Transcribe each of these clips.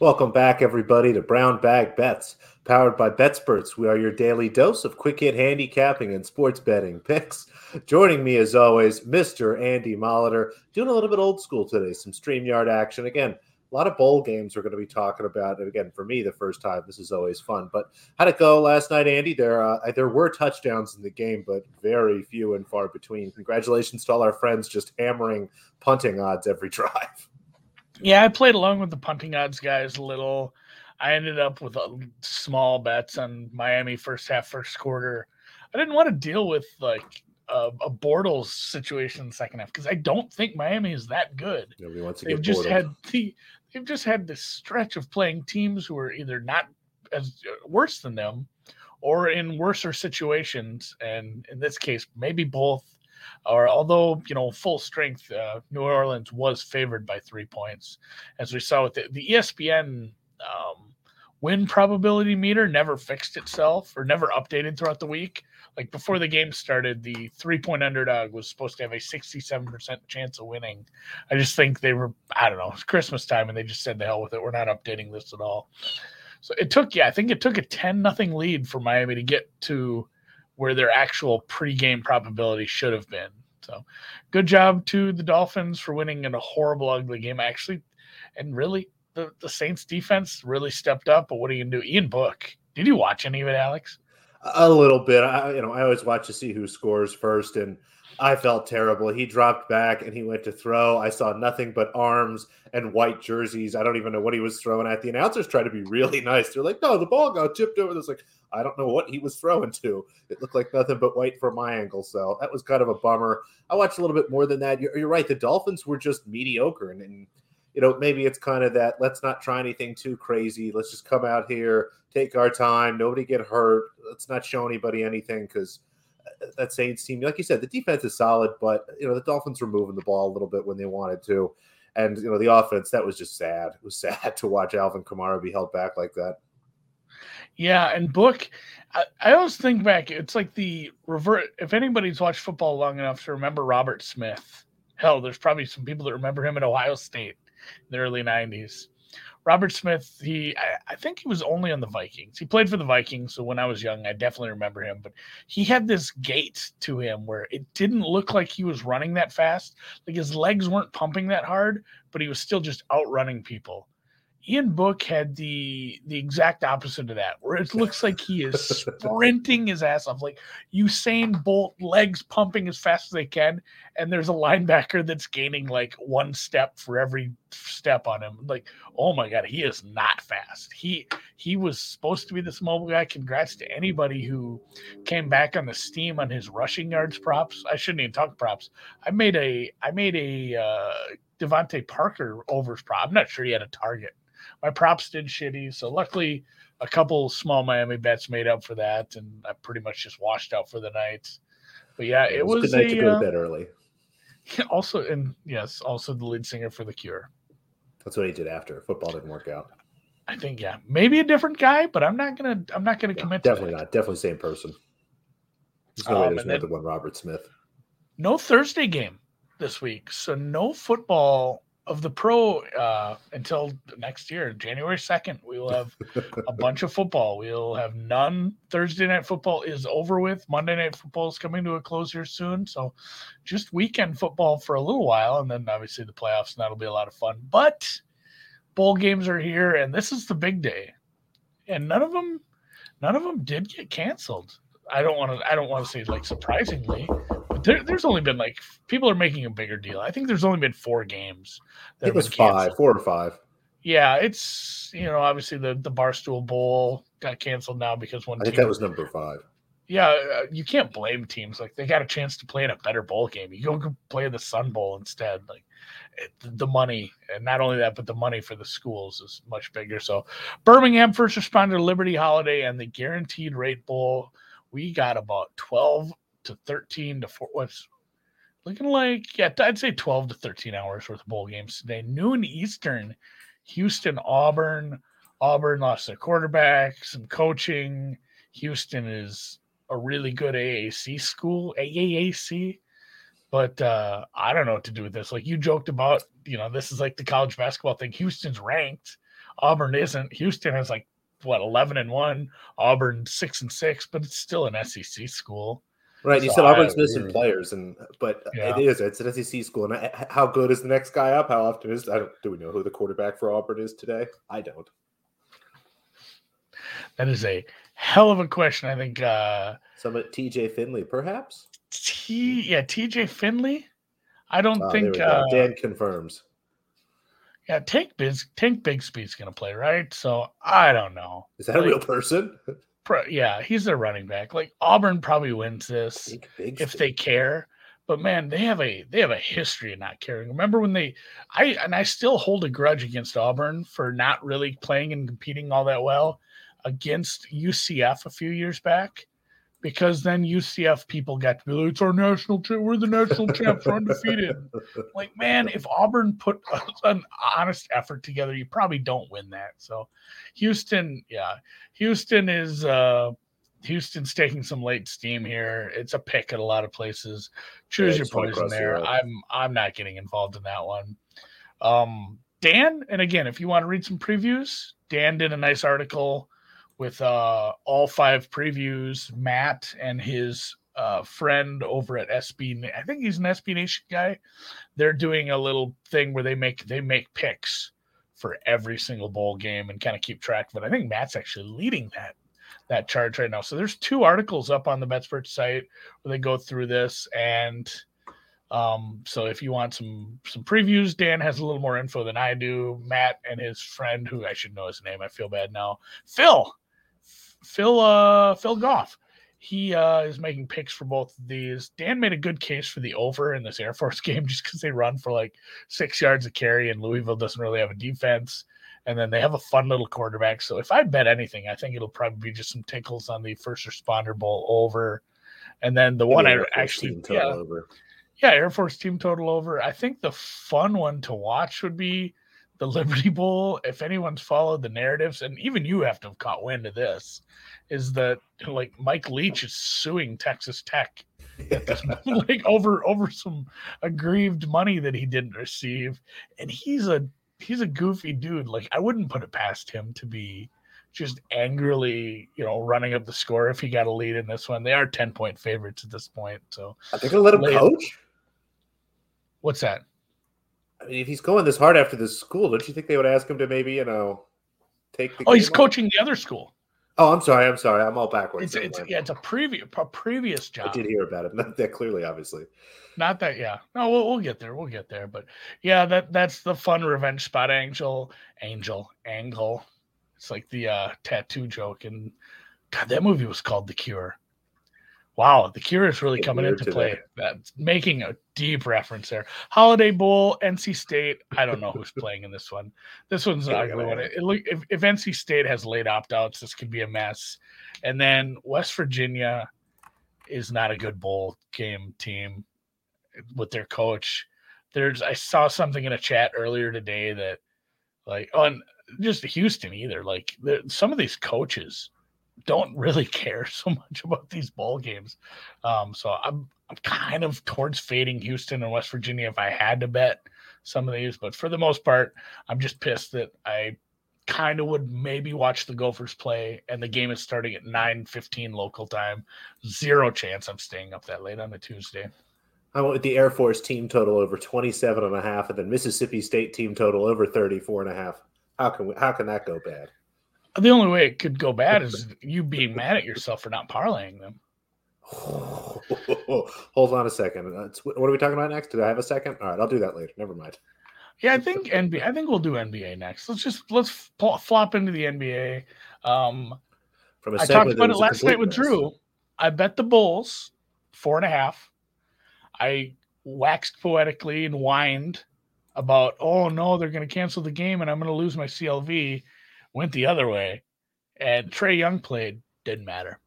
Welcome back, everybody, to Brown Bag Bets, powered by BetSperts. We are your daily dose of quick hit handicapping and sports betting picks. Joining me, as always, Mr. Andy Molitor, doing a little bit old school today, some StreamYard action. Again, a lot of bowl games we're going to be talking about. And again, for me, the first time, this is always fun. But how'd it go last night, Andy? There, uh, there were touchdowns in the game, but very few and far between. Congratulations to all our friends just hammering punting odds every drive. Yeah, I played along with the punting odds guys a little. I ended up with a small bets on Miami first half, first quarter. I didn't want to deal with like a, a Bortles situation in the second half because I don't think Miami is that good. Nobody wants to they've get just Bortles. had the they've just had this stretch of playing teams who are either not as uh, worse than them or in worser situations, and in this case, maybe both or although you know full strength, uh, New Orleans was favored by three points, as we saw with the, the ESPN um, win probability meter never fixed itself or never updated throughout the week. Like before the game started, the three point underdog was supposed to have a 67% chance of winning. I just think they were, I don't know, it's Christmas time and they just said the hell with it. We're not updating this at all. So it took, yeah, I think it took a 10 nothing lead for Miami to get to where their actual pregame probability should have been. So good job to the Dolphins for winning in a horrible, ugly game, actually. And really, the, the Saints defense really stepped up. But what are you going to do? Ian Book, did you watch any of it, Alex? A little bit. I, you know, I always watch to see who scores first, and I felt terrible. He dropped back and he went to throw. I saw nothing but arms and white jerseys. I don't even know what he was throwing at. The announcers tried to be really nice. They're like, "No, the ball got tipped over." It's like I don't know what he was throwing to. It looked like nothing but white from my angle. So that was kind of a bummer. I watched a little bit more than that. You're, you're right. The Dolphins were just mediocre, and, and you know maybe it's kind of that. Let's not try anything too crazy. Let's just come out here, take our time. Nobody get hurt. Let's not show anybody anything because uh, that Saints team, like you said, the defense is solid, but you know the Dolphins were moving the ball a little bit when they wanted to, and you know the offense that was just sad. It was sad to watch Alvin Kamara be held back like that. Yeah, and Book, I, I always think back. It's like the revert. If anybody's watched football long enough to remember Robert Smith, hell, there's probably some people that remember him at Ohio State in the early '90s. Robert Smith, he I, I, think he was only on the Vikings. He played for the Vikings, so when I was young, I definitely remember him. But he had this gait to him where it didn't look like he was running that fast. Like his legs weren't pumping that hard, but he was still just outrunning people. Ian Book had the the exact opposite of that, where it looks like he is sprinting his ass off, like Usain Bolt, legs pumping as fast as they can, and there's a linebacker that's gaining like one step for every step on him. Like, oh my god, he is not fast. He he was supposed to be this mobile guy. Congrats to anybody who came back on the steam on his rushing yards props. I shouldn't even talk props. I made a I made a uh, DeVante Parker overs prop. I'm not sure he had a target my props did shitty. So luckily, a couple small Miami bets made up for that, and I pretty much just washed out for the night. But yeah, it, it was, was good night a, to go uh, to bed early. Also, and yes, also the lead singer for The Cure. That's what he did after football didn't work out. I think yeah, maybe a different guy, but I'm not gonna I'm not gonna No, commit. definitely to that. not. Definitely same person. There's no Um, way there's then- one Robert Smith. No Thursday game this week, so no football of the pro uh, until next year, January second. We will have a bunch of football. We'll have none. Thursday night football is over with. Monday night football is coming to a close here soon. So just weekend football for a little while. And then obviously the playoffs, and that'll be a lot of fun. But bowl games are here, and this is the big day. And none of them, none of them did get canceled. I don't want to. I don't want to say like surprisingly, there, there's only been like people are making a bigger deal. I think there's only been four games. It was five, four or five. Yeah, it's you know obviously the the Barstool Bowl got canceled now because one I think that was number five. yeah, uh, you can't blame teams like they got a chance to play in a better bowl game. You go play the Sun Bowl instead. Like it, the money, and not only that, but the money for the schools is much bigger. So Birmingham First Responder Liberty Holiday and the Guaranteed Rate Bowl, we got about twelve to thirteen to four. What's looking like? Yeah, I'd say twelve to thirteen hours worth of bowl games today. Noon Eastern. Houston, Auburn. Auburn lost their quarterback, some coaching. Houston is a really good AAC school, AAC. But uh, I don't know what to do with this. Like you joked about, you know, this is like the college basketball thing. Houston's ranked Auburn isn't. Houston has like what eleven and one. Auburn six and six, but it's still an SEC school. Right, you so said Auburn's missing players, and but yeah. it is it's an SEC school. And I, how good is the next guy up? How often is I don't do we know who the quarterback for Auburn is today? I don't. That is a hell of a question. I think uh some TJ Finley, perhaps. T yeah, TJ Finley. I don't oh, think uh, Dan confirms. Yeah, Tank Big Tank Bigsby's gonna play, right? So I don't know. Is that like, a real person? yeah, he's their running back. Like Auburn probably wins this if they care. But man, they have a they have a history of not caring. Remember when they I and I still hold a grudge against Auburn for not really playing and competing all that well against UCF a few years back because then UCF people get to be like, it's our national champ. We're the national champs. We're undefeated. like, man, if Auburn put an honest effort together, you probably don't win that. So, Houston, yeah, Houston is uh Houston's taking some late steam here. It's a pick at a lot of places. Choose yeah, your poison there. I'm I'm not getting involved in that one. Um, Dan, and again, if you want to read some previews, Dan did a nice article with uh, all five previews. Matt and his uh, friend over at SB, I think he's an SB Nation guy. They're doing a little thing where they make they make picks for every single bowl game and kind of keep track of it. I think Matt's actually leading that that charge right now. So there's two articles up on the BetSperts site where they go through this and. Um, so if you want some some previews, Dan has a little more info than I do. Matt and his friend, who I should know his name, I feel bad now. Phil Phil uh, Phil Goff. He uh, is making picks for both of these. Dan made a good case for the over in this Air Force game just because they run for like six yards of carry, and Louisville doesn't really have a defense. And then they have a fun little quarterback. So if I bet anything, I think it'll probably be just some tickles on the first responder bowl over. And then the one I actually yeah, over. yeah, Air Force team total over. I think the fun one to watch would be the Liberty Bowl, if anyone's followed the narratives, and even you have to have caught wind of this, is that like Mike Leach is suing Texas Tech like over over some aggrieved money that he didn't receive, and he's a he's a goofy dude. Like I wouldn't put it past him to be just angrily, you know, running up the score if he got a lead in this one. They are ten point favorites at this point, so I think let him coach. What's that? I mean, if he's going this hard after this school, don't you think they would ask him to maybe, you know, take the? Oh, he's coaching the other school. Oh, I'm sorry. I'm sorry. I'm all backwards. It's, it's yeah, it's a previous a previous job. I did hear about it. Not that clearly, obviously. Not that, yeah. No, we'll, we'll get there. We'll get there. But yeah, that that's the fun revenge spot. Angel, angel, angle. It's like the uh, tattoo joke, and God, that movie was called The Cure. Wow, the Cure is really coming into play. That's uh, making a deep reference there. Holiday Bowl, NC State. I don't know who's playing in this one. This one's an ugly one. It, it, if, if NC State has late opt outs, this could be a mess. And then West Virginia is not a good bowl game team with their coach. There's I saw something in a chat earlier today that like on just Houston either. Like some of these coaches don't really care so much about these ball games. Um, so I'm I'm kind of towards fading Houston and West Virginia if I had to bet some of these, but for the most part, I'm just pissed that I kind of would maybe watch the Gophers play and the game is starting at 9:15 local time. Zero chance I'm staying up that late on a Tuesday. I went with the Air Force team total over 27 and a half and then Mississippi State team total over 34 and a half. How can we, how can that go bad? The only way it could go bad is you being mad at yourself for not parlaying them. Hold on a second. what are we talking about next? Did I have a second? All right, I'll do that later. Never mind. Yeah, I think NBA. I think we'll do NBA next. Let's just let's flop into the NBA. Um, From a I talked about it last night with. Drew. I bet the Bulls four and a half. I waxed poetically and whined about, oh no, they're going to cancel the game and I'm going to lose my CLV went the other way, and Trae Young played. Didn't matter.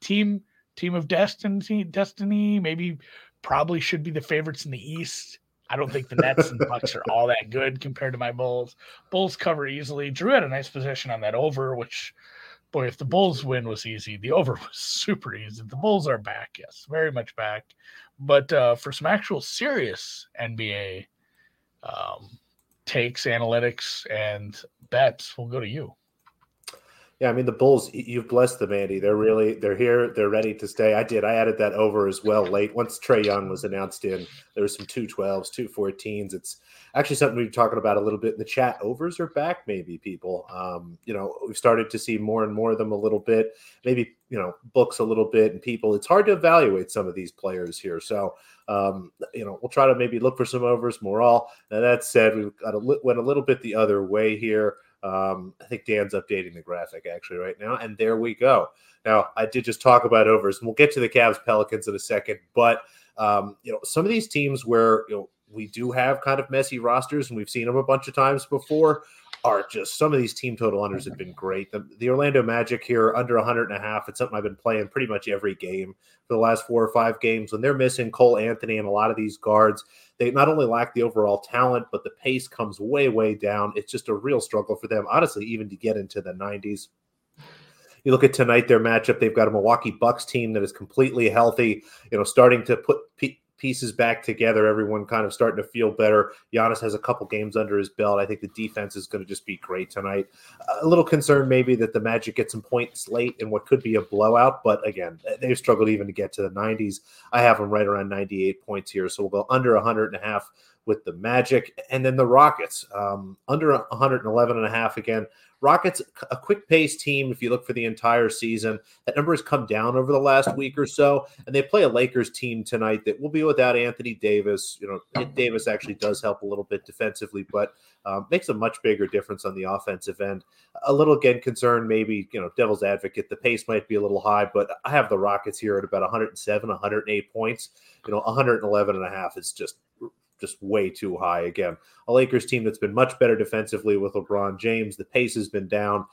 Team team of destiny, destiny. Maybe probably should be the favorites in the East. I don't think the Nets and Bucks are all that good compared to my Bulls. Bulls cover easily. Drew had a nice position on that over, which, boy, if the Bulls win was easy, the over was super easy. The Bulls are back, yes, very much back. But uh, for some actual serious NBA um, takes, analytics, and bets, we'll go to you. Yeah, I mean the Bulls. You've blessed them, Andy. They're really they're here. They're ready to stay. I did. I added that over as well late. Once Trae Young was announced in, there was some two twelves, two fourteens. It's actually something we've been talking about a little bit in the chat. Overs are back, maybe people. Um, you know, we've started to see more and more of them a little bit. Maybe you know books a little bit and people. It's hard to evaluate some of these players here. So um, you know, we'll try to maybe look for some overs. Moral. Now that said, we've got a went a little bit the other way here. Um, I think Dan's updating the graphic actually right now, and there we go. Now I did just talk about overs, and we'll get to the Cavs Pelicans in a second. But um, you know, some of these teams where you know we do have kind of messy rosters, and we've seen them a bunch of times before just some of these team total unders have been great. The, the, Orlando Magic here under 100 and a half. It's something I've been playing pretty much every game for the last four or five games. When they're missing Cole Anthony and a lot of these guards, they not only lack the overall talent, but the pace comes way, way down. It's just a real struggle for them, honestly, even to get into the 90s. You look at tonight, their matchup, they've got a Milwaukee Bucks team that is completely healthy, you know, starting to put pieces back together, everyone kind of starting to feel better. Giannis has a couple games under his belt. I think the defense is going to just be great tonight. A little concerned maybe that the Magic get some points late in what could be a blowout, but again, they've struggled even to get to the 90s. I have them right around 98 points here, so we'll go under 100 and a half with the Magic, and then the Rockets um, under 111 and a half again. Rockets, a quick pace team. If you look for the entire season, that number has come down over the last week or so. And they play a Lakers team tonight that will be without Anthony Davis. You know, Davis actually does help a little bit defensively, but um, makes a much bigger difference on the offensive end. A little again concerned, maybe you know, devil's advocate. The pace might be a little high, but I have the Rockets here at about 107, 108 points. You know, 111 and a half is just just way too high. Again, a Lakers team that's been much better defensively with LeBron James. The pace has been down.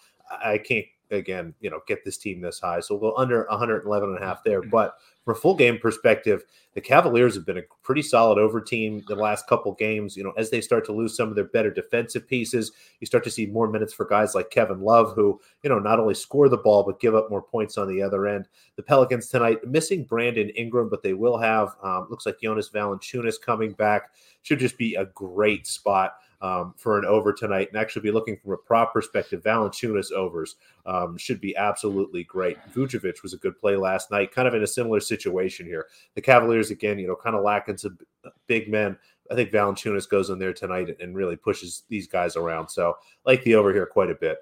I can't again, you know, get this team this high. So we'll go under 111 and a half there. But from a full game perspective, the Cavaliers have been a pretty solid over team the last couple games. You know, as they start to lose some of their better defensive pieces, you start to see more minutes for guys like Kevin Love, who, you know, not only score the ball, but give up more points on the other end. The Pelicans tonight, missing Brandon Ingram, but they will have, um, looks like Jonas Valanciunas coming back. Should just be a great spot um, for an over tonight and actually be looking from a prop perspective. Valanciunas overs um, should be absolutely great. Vucevic was a good play last night, kind of in a similar situation here. The Cavaliers, again, you know, kind of lacking some big men. I think Valanciunas goes in there tonight and really pushes these guys around. So, like the over here quite a bit.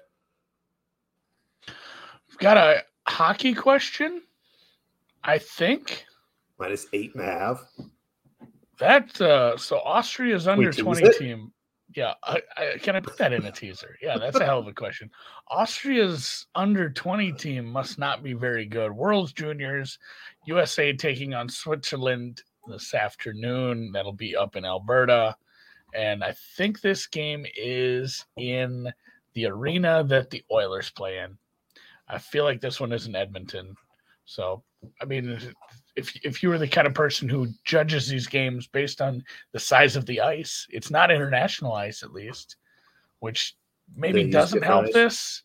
We've got a hockey question, I think. Minus eight and a half. That uh so Austria's under Wait, 20 team. Yeah, I, I, can I put that in a teaser? Yeah, that's a hell of a question. Austria's under 20 team must not be very good. World's Juniors, USA taking on Switzerland this afternoon. That'll be up in Alberta. And I think this game is in the arena that the Oilers play in. I feel like this one is in Edmonton. So, I mean, if if you were the kind of person who judges these games based on the size of the ice, it's not international ice at least, which maybe doesn't help ice. this.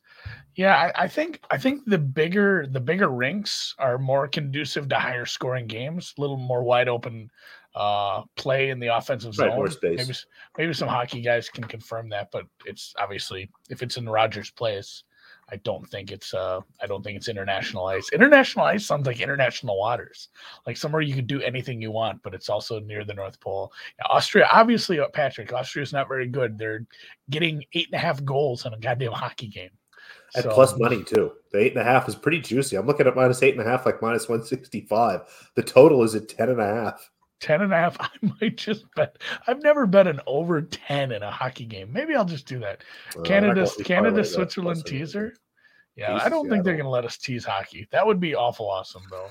Yeah, I, I, think I think the bigger the bigger rinks are more conducive to higher scoring games, a little more wide open uh, play in the offensive zone. Right, maybe maybe some hockey guys can confirm that, but it's obviously if it's in Rogers Place, I don't think it's uh I don't think it's international ice. International ice sounds like international waters, like somewhere you can do anything you want, but it's also near the North Pole. Yeah, Austria, obviously, uh, Patrick, Austria's not very good. They're getting eight and a half goals in a goddamn hockey game. At so, plus money too. The eight and a half is pretty juicy. I'm looking at minus eight and a half, like minus 165. The total is at 10 and a half. 10 and a half. I might just bet. I've never bet an over 10 in a hockey game. Maybe I'll just do that. Uh, Canada, Canada, Switzerland teaser. Yeah, I don't think they're going to let us tease hockey. That would be awful awesome, though.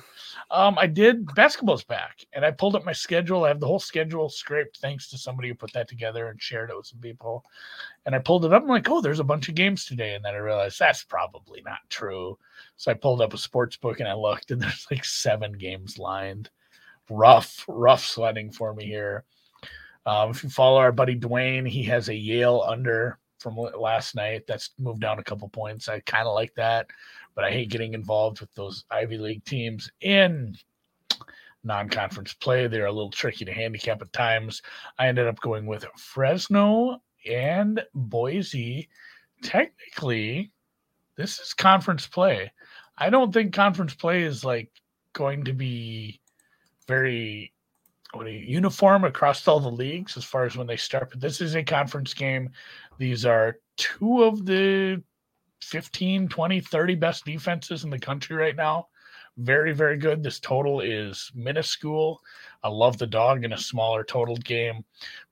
Um, I did basketball's back, and I pulled up my schedule. I have the whole schedule scraped thanks to somebody who put that together and shared it with some people. And I pulled it up. I'm like, oh, there's a bunch of games today, and then I realized that's probably not true. So I pulled up a sports book and I looked, and there's like seven games lined rough, rough sledding for me here. Um, if you follow our buddy Dwayne, he has a Yale under from last night. That's moved down a couple points. I kind of like that, but I hate getting involved with those Ivy League teams in non-conference play. They're a little tricky to handicap at times. I ended up going with Fresno and Boise. Technically, this is conference play. I don't think conference play is like going to be very what uniform across all the leagues as far as when they start. But this is a conference game. These are two of the 15, 20, 30 best defenses in the country right now. Very, very good. This total is minuscule. I love the dog in a smaller total game.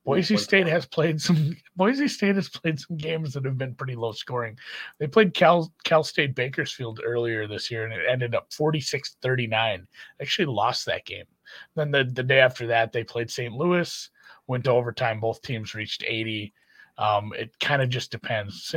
Boise State has played some. Boise State has played some games that have been pretty low scoring. They played Cal Cal State Bakersfield earlier this year, and it ended up 46-39. Actually, lost that game. Then the the day after that, they played St. Louis. Went to overtime. Both teams reached 80. Um, it kind of just depends.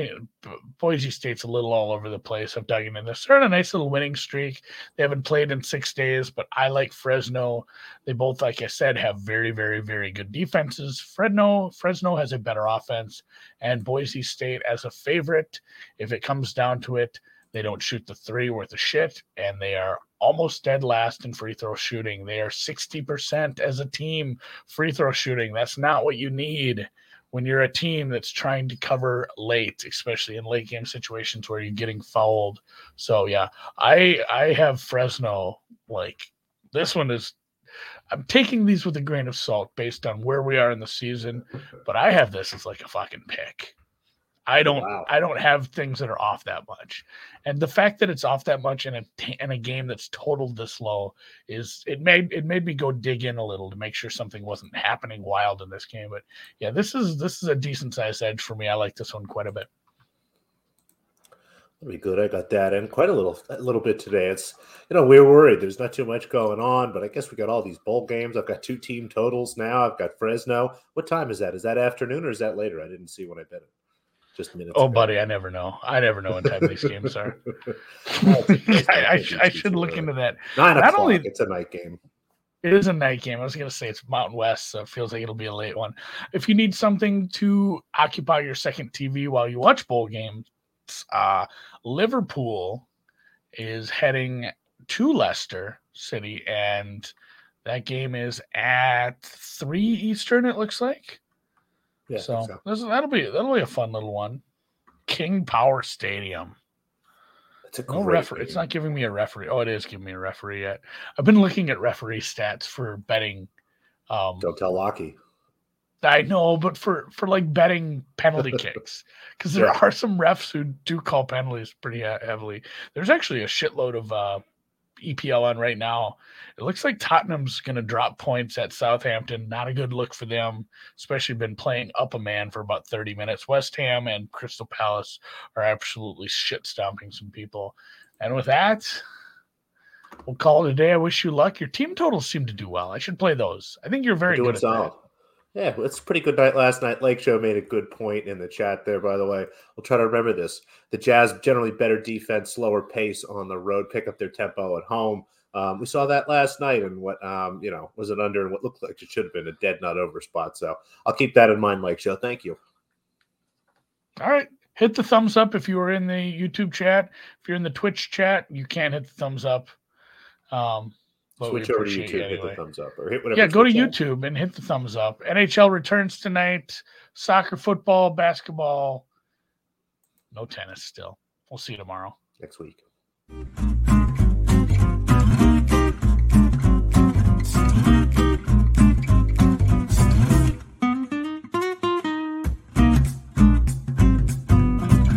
Boise State's a little all over the place. I've dug into this. They're on a nice little winning streak. They haven't played in six days, but I like Fresno. They both, like I said, have very, very, very good defenses. Fresno, Fresno has a better offense, and Boise State as a favorite. If it comes down to it, they don't shoot the three worth of shit, and they are almost dead last in free throw shooting. They are 60% as a team free throw shooting. That's not what you need when you're a team that's trying to cover late, especially in late game situations where you're getting fouled. So yeah, I I have Fresno like this one is I'm taking these with a grain of salt based on where we are in the season, but I have this as like a fucking pick. I don't wow. I don't have things that are off that much. And the fact that it's off that much in a in a game that's totaled this low is it made it made me go dig in a little to make sure something wasn't happening wild in this game. But yeah, this is this is a decent size edge for me. I like this one quite a bit. That'd be good. I got that and quite a little a little bit today. It's you know, we are worried. There's not too much going on, but I guess we got all these bowl games. I've got two team totals now. I've got Fresno. What time is that? Is that afternoon or is that later? I didn't see when I bet it just minutes. Oh, ago. buddy, I never know. I never know what time these games are. I, I, I, should look into that. Nine Not o'clock. Only, it's a night game. It is a night game. I was going to say it's Mountain West, so it feels like it'll be a late one. If you need something to occupy your second TV while you watch bowl games, uh, Liverpool is heading to Leicester City, and that game is at three Eastern. It looks like. Yeah, so, so. This, that'll be that'll be a fun little one. King Power Stadium. It's a no referee. Game. It's not giving me a referee. Oh, it is giving me a referee yet. I've been looking at referee stats for betting. Um, Don't tell Lockie. I know, but for for like betting penalty kicks, because there yeah. are some refs who do call penalties pretty heavily. There's actually a shitload of uh, EPL on right now. It looks like Tottenham's going to drop points at Southampton. Not a good look for them, especially been playing up a man for about 30 minutes. West Ham and Crystal Palace are absolutely shit stomping some people. And with that, we'll call it a day. I wish you luck. Your team totals seem to do well. I should play those. I think you're very good at solid. that. Yeah, it's a pretty good night last night. Lake Show made a good point in the chat there, by the way. We'll try to remember this. The Jazz generally better defense, slower pace on the road, pick up their tempo at home. Um, we saw that last night and what um, you know was it under and what looked like it should have been a dead nut over spot. So I'll keep that in mind, Lake Show. Thank you. All right. Hit the thumbs up if you are in the YouTube chat. If you're in the Twitch chat, you can't hit the thumbs up. Um, Switch over to YouTube, anyway. hit the thumbs up, or hit whatever. Yeah, go to YouTube and hit the thumbs up. NHL returns tonight. Soccer, football, basketball. No tennis still. We'll see you tomorrow. Next week.